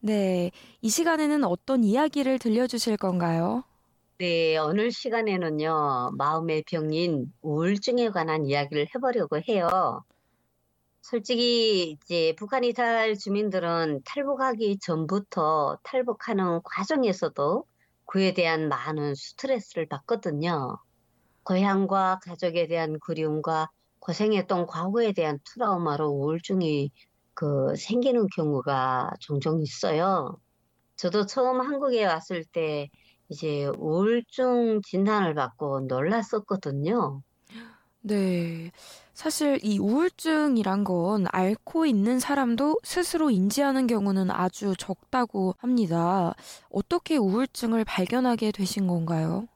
네, 이 시간에는 어떤 이야기를 들려주실 건가요? 네, 오늘 시간에는요, 마음의 병인 우울증에 관한 이야기를 해보려고 해요. 솔직히 이제 북한 이 탈 주민들은 탈북하기 전부터 탈북하는 과정에서도 그에 대한 많은 스트레스를 받거든요. 고향과 가족에 대한 그리움과 고생했던 과거에 대한 트라우마로 우울증이 그 생기는 경우가 종종 있어요. 저도 처음 한국에 왔을 때 이제 우울증 진단을 받고 놀랐었거든요. 네. 사실 이 우울증이란 건 앓고 있는 사람도 스스로 인지하는 경우는 아주 적다고 합니다. 어떻게 우울증을 발견하게 되신 건가요?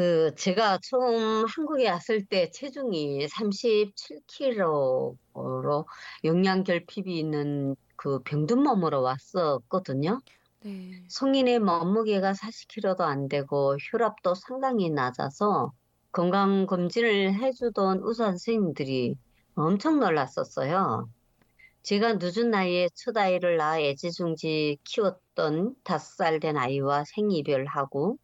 그 제가 처음 한국에 왔을 때 체중이 37kg로 영양 결핍이 있는 그 병든 몸으로 왔었거든요. 네. 성인의 몸무게가 40kg도 안 되고 혈압도 상당히 낮아서 건강 검진을 해주던 의사 선생님들이 엄청 놀랐었어요. 제가 늦은 나이에 첫 아이를 낳아 애지중지 키웠던 다섯 살 된 아이와 생이별하고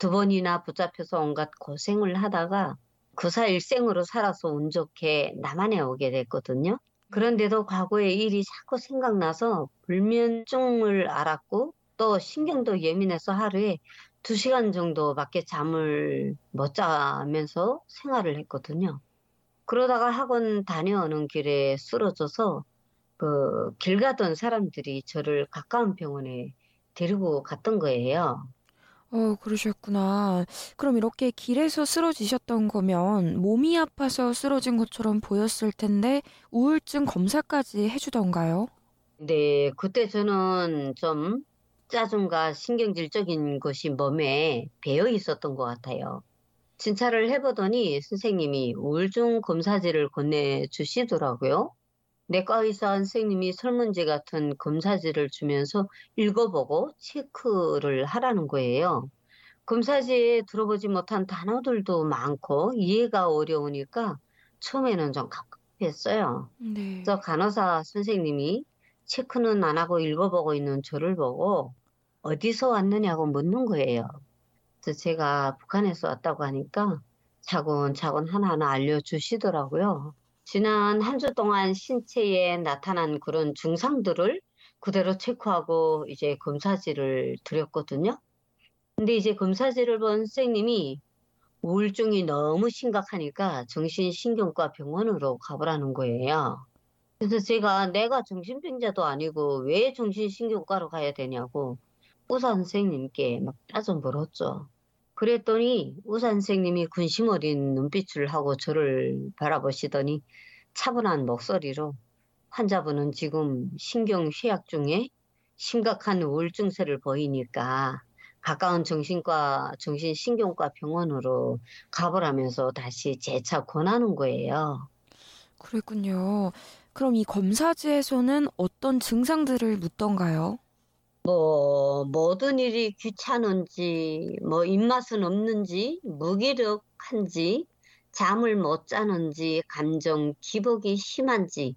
두 번이나 붙잡혀서 온갖 고생을 하다가 그사 일생으로 살아서 운 좋게 남한에 오게 됐거든요. 그런데도 과거의 일이 자꾸 생각나서 불면증을 알았고 또 신경도 예민해서 하루에 두 시간 정도밖에 잠을 못 자면서 생활을 했거든요. 그러다가 학원 다녀오는 길에 쓰러져서 그 길 가던 사람들이 저를 가까운 병원에 데리고 갔던 거예요. 어, 그러셨구나. 그럼 이렇게 길에서 쓰러지셨던 거면 몸이 아파서 쓰러진 것처럼 보였을 텐데 우울증 검사까지 해주던가요? 네, 그때 저는 좀 짜증과 신경질적인 것이 몸에 배어 있었던 것 같아요. 진찰을 해보더니 선생님이 우울증 검사지를 건네주시더라고요. 내과 의사 선생님이 설문지 같은 검사지를 주면서 읽어보고 체크를 하라는 거예요. 검사지에 들어보지 못한 단어들도 많고 이해가 어려우니까 처음에는 좀 갑갑했어요. 네. 그래서 간호사 선생님이 체크는 안 하고 읽어보고 있는 저를 보고 어디서 왔느냐고 묻는 거예요. 그래서 제가 북한에서 왔다고 하니까 차근차근 하나하나 알려주시더라고요. 지난 한 주 동안 신체에 나타난 그런 증상들을 그대로 체크하고 이제 검사지를 드렸거든요. 근데 이제 검사지를 본 선생님이 우울증이 너무 심각하니까 정신신경과 병원으로 가보라는 거예요. 그래서 제가 내가 정신병자도 아니고 왜 정신신경과로 가야 되냐고 의사 선생님께 막 따져 물었죠. 그랬더니 의사 선생님이 군심 어린 눈빛을 하고 저를 바라보시더니 차분한 목소리로 환자분은 지금 신경쇠약 중에 심각한 우울증세를 보이니까 가까운 정신과 정신신경과 병원으로 가보라면서 다시 재차 권하는 거예요. 그랬군요. 그럼 이 검사지에서는 어떤 증상들을 묻던가요? 뭐 모든 일이 귀찮은지 뭐 입맛은 없는지 무기력한지 잠을 못 자는지 감정 기복이 심한지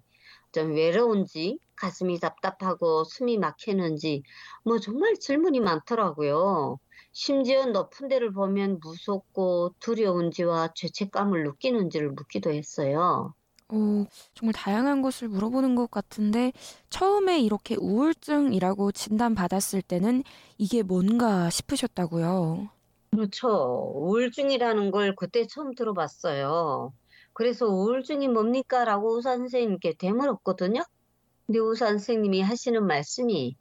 좀 외로운지 가슴이 답답하고 숨이 막히는지 뭐 정말 질문이 많더라고요. 심지어 높은 데를 보면 무섭고 두려운지와 죄책감을 느끼는지를 묻기도 했어요. 어, 정말 다양한 것을 물어보는 것 같은데 처음에 이렇게 우울증이라고 진단받았을 때는 이게 뭔가 싶으셨다고요. 그렇죠. 우울증이라는 걸 그때 처음 들어봤어요. 그래서 우울증이 뭡니까? 라고 의사 선생님께 되물었거든요. 근데 의사 선생님이 하시는 말씀이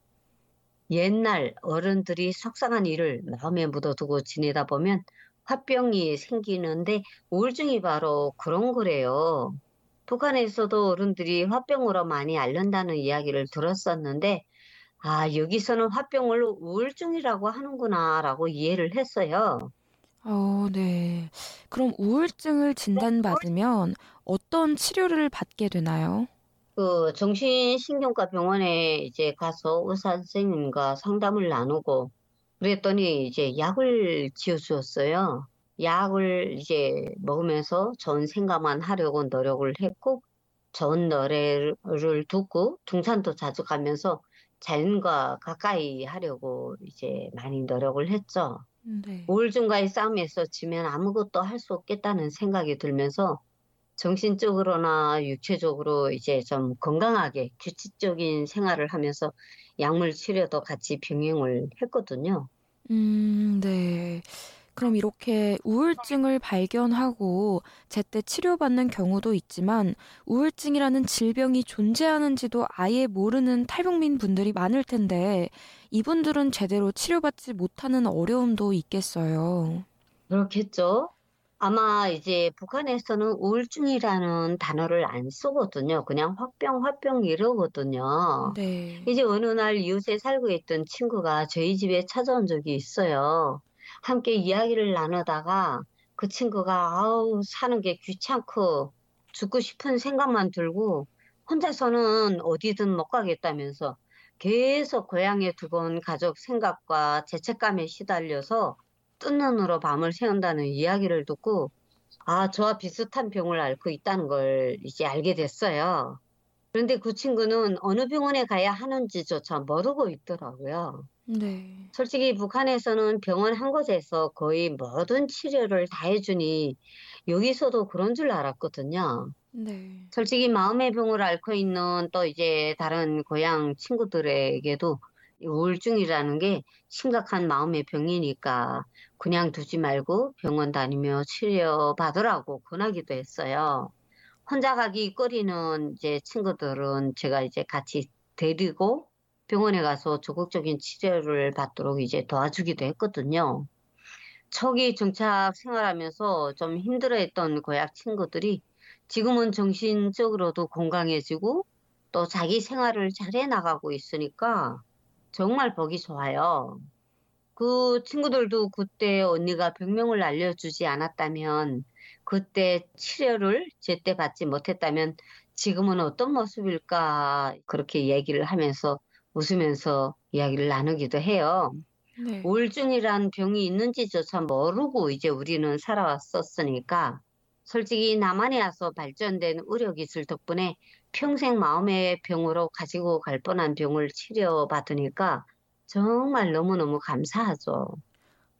옛날 어른들이 속상한 일을 마음에 묻어두고 지내다 보면 화병이 생기는데 우울증이 바로 그런 거래요. 북한에서도 어른들이 화병으로 많이 앓는다는 이야기를 들었었는데 아, 여기서는 화병을 우울증이라고 하는구나라고 이해를 했어요. 어, 네. 그럼 우울증을 진단받으면 어떤 치료를 받게 되나요? 그 정신신경과 병원에 이제 가서 의사 선생님과 상담을 나누고 그랬더니 이제 약을 지어 주었어요. 약을 이제 먹으면서 좋은 생각만 하려고 노력을 했고 좋은 노래를 듣고 등산도 자주 가면서 자연과 가까이 하려고 이제 많이 노력을 했죠. 네. 우울증과의 싸움에서 지면 아무것도 할 수 없겠다는 생각이 들면서 정신적으로나 육체적으로 이제 좀 건강하게 규칙적인 생활을 하면서 약물 치료도 같이 병행을 했거든요. 음, 네. 그럼 이렇게 우울증을 발견하고 제때 치료받는 경우도 있지만 우울증이라는 질병이 존재하는지도 아예 모르는 탈북민 분들이 많을 텐데 이분들은 제대로 치료받지 못하는 어려움도 있겠어요. 그렇겠죠. 아마 이제 북한에서는 우울증이라는 단어를 안 쓰거든요. 그냥 화병, 화병 이러거든요. 네. 이제 어느 날 이웃에 살고 있던 친구가 저희 집에 찾아온 적이 있어요. 함께 이야기를 나누다가 그 친구가 아우 사는 게 귀찮고 죽고 싶은 생각만 들고 혼자서는 어디든 못 가겠다면서 계속 고향에 두고 온 가족 생각과 죄책감에 시달려서 뜬 눈으로 밤을 새운다는 이야기를 듣고 아 저와 비슷한 병을 앓고 있다는 걸 이제 알게 됐어요. 그런데 그 친구는 어느 병원에 가야 하는지조차 모르고 있더라고요. 네. 솔직히 북한에서는 병원 한 곳에서 거의 모든 치료를 다 해주니 여기서도 그런 줄 알았거든요. 네. 솔직히 마음의 병을 앓고 있는 또 이제 다른 고향 친구들에게도 우울증이라는 게 심각한 마음의 병이니까 그냥 두지 말고 병원 다니며 치료 받으라고 권하기도 했어요. 혼자 가기 꺼리는 이제 친구들은 제가 이제 같이 데리고 병원에 가서 적극적인 치료를 받도록 이제 도와주기도 했거든요. 초기 정착 생활하면서 좀 힘들어했던 고향 친구들이 지금은 정신적으로도 건강해지고 또 자기 생활을 잘 해 나가고 있으니까 정말 보기 좋아요. 그 친구들도 그때 언니가 병명을 알려주지 않았다면 그때 치료를 제때 받지 못했다면 지금은 어떤 모습일까 그렇게 얘기를 하면서 웃으면서 이야기를 나누기도 해요. 네. 우울증이란 병이 있는지조차 모르고 이제 우리는 살아왔었으니까 솔직히 남한에 와서 발전된 의료기술 덕분에 평생 마음의 병으로 가지고 갈 뻔한 병을 치료받으니까 정말 너무너무 감사하죠.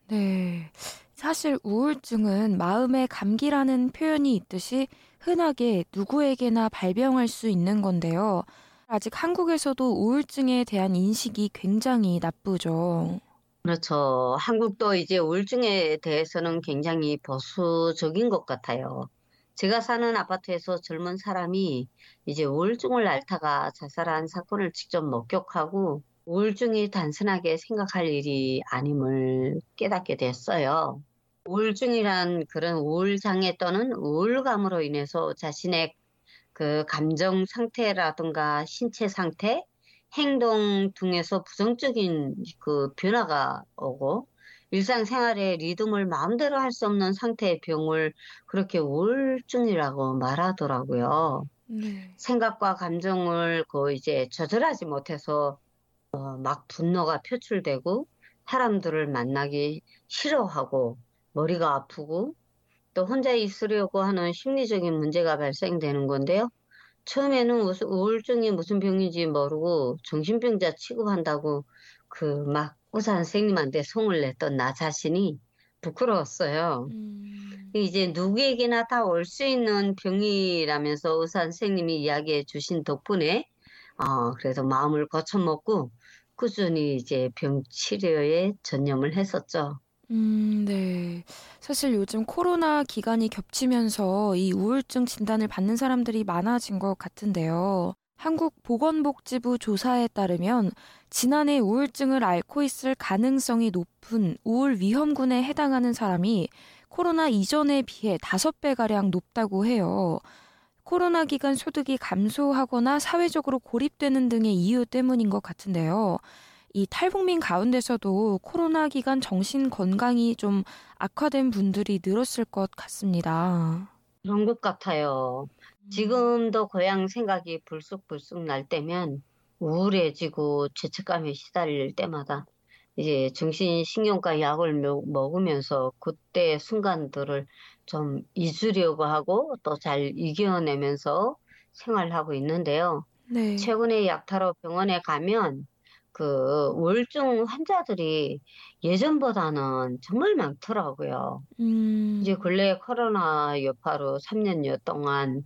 네. 사실 우울증은 마음의 감기라는 표현이 있듯이 흔하게 누구에게나 발병할 수 있는 건데요. 아직 한국에서도 우울증에 대한 인식이 굉장히 나쁘죠. 그렇죠. 한국도 이제 우울증에 대해서는 굉장히 보수적인 것 같아요. 제가 사는 아파트에서 젊은 사람이 이제 우울증을 앓다가 자살한 사건을 직접 목격하고 우울증이 단순하게 생각할 일이 아님을 깨닫게 됐어요. 우울증이란 그런 우울장애 또는 우울감으로 인해서 자신의 그 감정 상태라든가 신체 상태, 행동 등에서 부정적인 그 변화가 오고 일상생활의 리듬을 마음대로 할 수 없는 상태의 병을 그렇게 우울증이라고 말하더라고요. 네. 생각과 감정을 그 이제 조절하지 못해서 어, 막 분노가 표출되고 사람들을 만나기 싫어하고 머리가 아프고 또 혼자 있으려고 하는 심리적인 문제가 발생되는 건데요. 처음에는 무슨 우울증이 무슨 병인지 모르고 정신병자 취급한다고 그 막 의사 선생님한테 송을 냈던 나 자신이 부끄러웠어요. 음, 이제 누구에게나 다 올 수 있는 병이라면서 의사 선생님이 이야기해 주신 덕분에 어, 그래서 마음을 거쳐먹고 꾸준히 이제 병 치료에 전념을 했었죠. 음, 네. 사실 요즘 코로나 기간이 겹치면서 이 우울증 진단을 받는 사람들이 많아진 것 같은데요. 한국 보건복지부 조사에 따르면 지난해 우울증을 앓고 있을 가능성이 높은 우울 위험군에 해당하는 사람이 코로나 이전에 비해 5배가량 높다고 해요. 코로나 기간 소득이 감소하거나 사회적으로 고립되는 등의 이유 때문인 것 같은데요. 이 탈북민 가운데서도 코로나 기간 정신 건강이 좀 악화된 분들이 늘었을 것 같습니다. 그런 것 같아요. 지금도 고향 생각이 불쑥불쑥 날 때면 우울해지고 죄책감에 시달릴 때마다 이제 정신신경과 약을 먹으면서 그때 순간들을 좀 잊으려고 하고 또 잘 이겨내면서 생활하고 있는데요. 네. 최근에 약타로 병원에 가면 그 우울증 환자들이 예전보다는 정말 많더라고요. 음. 이제 근래 코로나 여파로 3년여 동안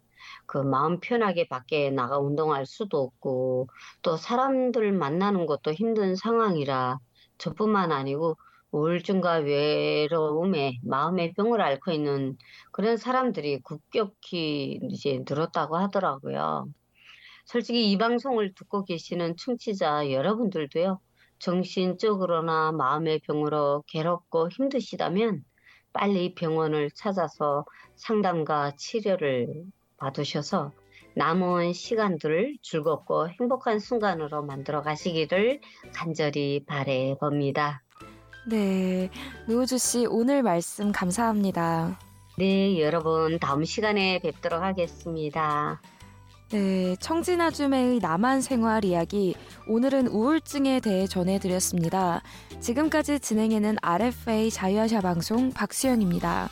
그 마음 편하게 밖에 나가 운동할 수도 없고 또 사람들 만나는 것도 힘든 상황이라 저뿐만 아니고 우울증과 외로움에 마음의 병을 앓고 있는 그런 사람들이 급격히 이제 늘었다고 하더라고요. 솔직히 이 방송을 듣고 계시는 청취자 여러분들도요, 정신적으로나 마음의 병으로 괴롭고 힘드시다면 빨리 병원을 찾아서 상담과 치료를 받으셔서 남은 시간들을 즐겁고 행복한 순간으로 만들어 가시기를 간절히 바래 봅니다. 네. 노우주 씨, 오늘 말씀 감사합니다. 네, 여러분, 다음 시간에 뵙도록 하겠습니다. 네, 청진아줌의 남한 생활 이야기. 오늘은 우울증에 대해 전해드렸습니다. 지금까지 진행해는 RFA 자유아시아 방송 박수연입니다.